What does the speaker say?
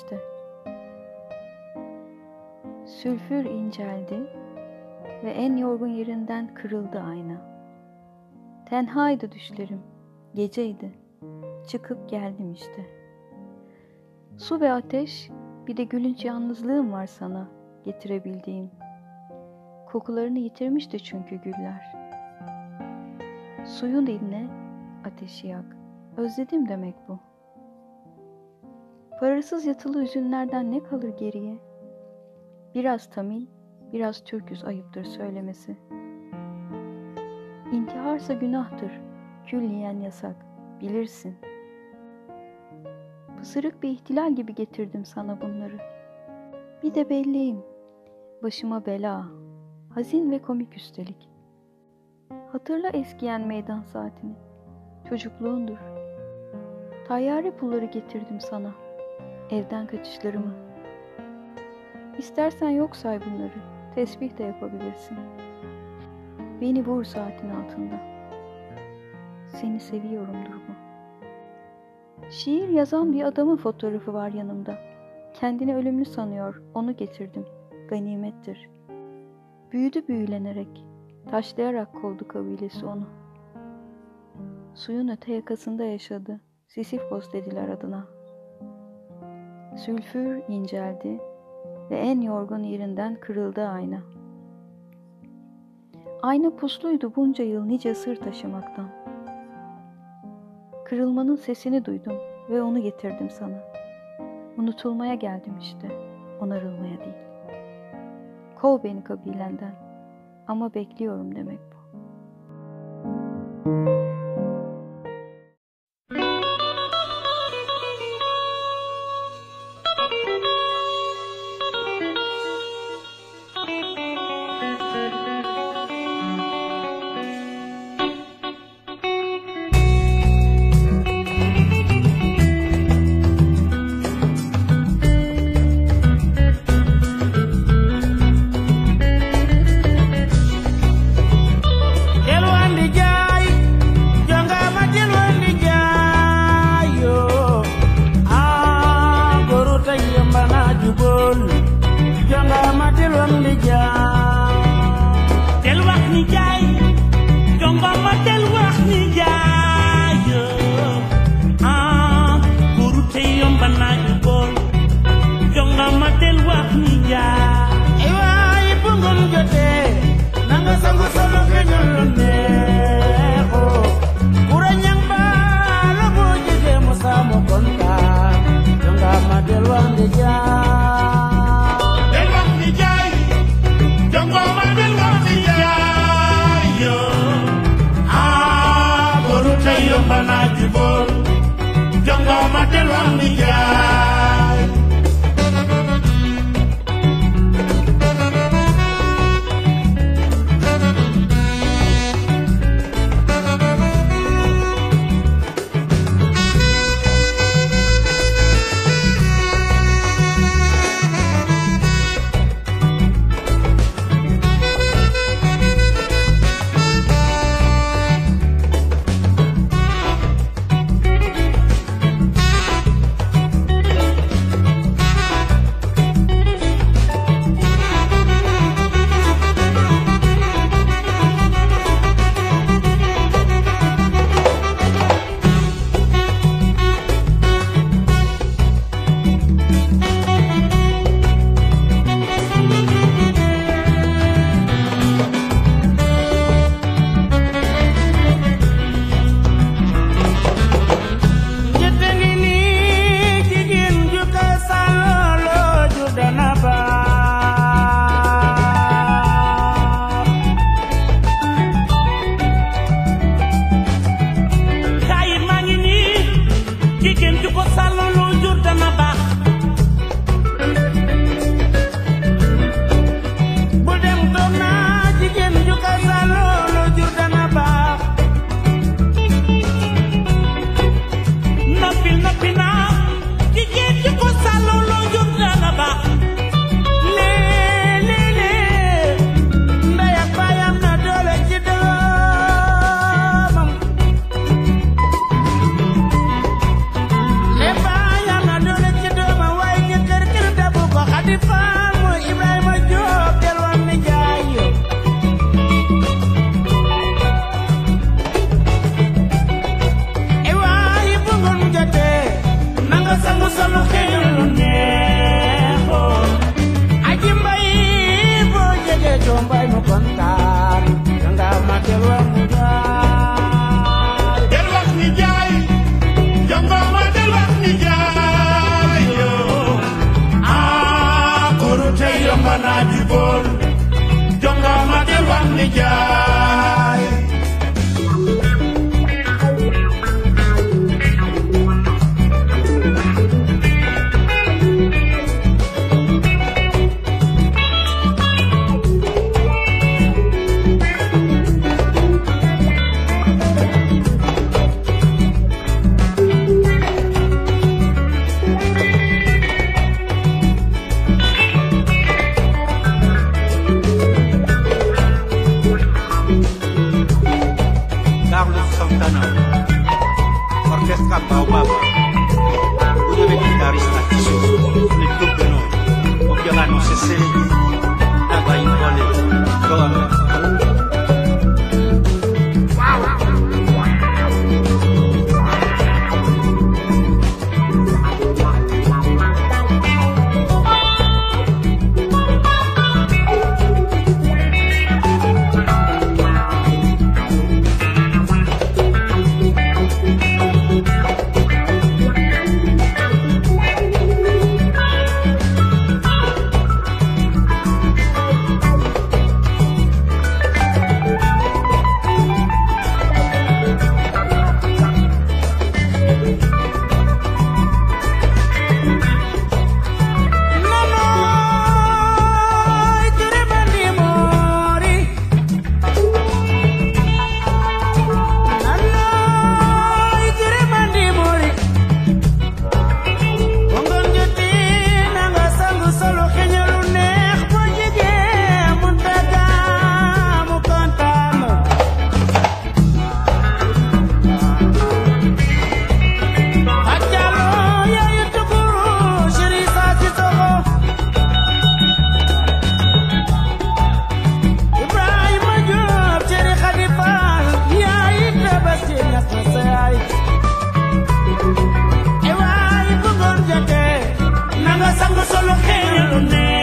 İşte. Sülfür inceldi ve en yorgun yerinden kırıldı ayna. Tenhaydı düşlerim, geceydi. Çıkıp geldim işte. Su ve ateş, bir de gülünç yalnızlığım var sana getirebildiğim. Kokularını yitirmişti çünkü güller. Suyun dinle, ateşi yak. Özledim demek bu. Parasız yatılı üzünlerden ne kalır geriye? Biraz Tamil, biraz Türküz ayıptır söylemesi. İntiharsa günahtır, külliyen yasak, bilirsin. Pısırık bir ihtilal gibi getirdim sana bunları. Bir de belliyim, başıma bela, hazin ve komik üstelik. Hatırla eskiyen meydan saatini, çocukluğundur. Tayyare pulları getirdim sana, evden kaçışlarımı. İstersen yok say bunları, tesbih de yapabilirsin. Beni vur saatin altında. Seni seviyorumdur bu. Şiir yazan bir adamın fotoğrafı var yanımda. Kendini ölümlü sanıyor, onu getirdim. Ganimettir. Büyüdü büyülenerek, taşlayarak kovdu kabilesi onu. Suyun öte yakasında yaşadı. Sisifos dediler adına. Sülfür inceldi ve en yorgun yerinden kırıldı ayna. Ayna pusluydu bunca yıl nice sır taşımaktan. Kırılmanın sesini duydum ve onu getirdim sana. Unutulmaya geldim işte, onarılmaya değil. Kov beni kabilenden ama bekliyorum demek the yard. pasando solo genio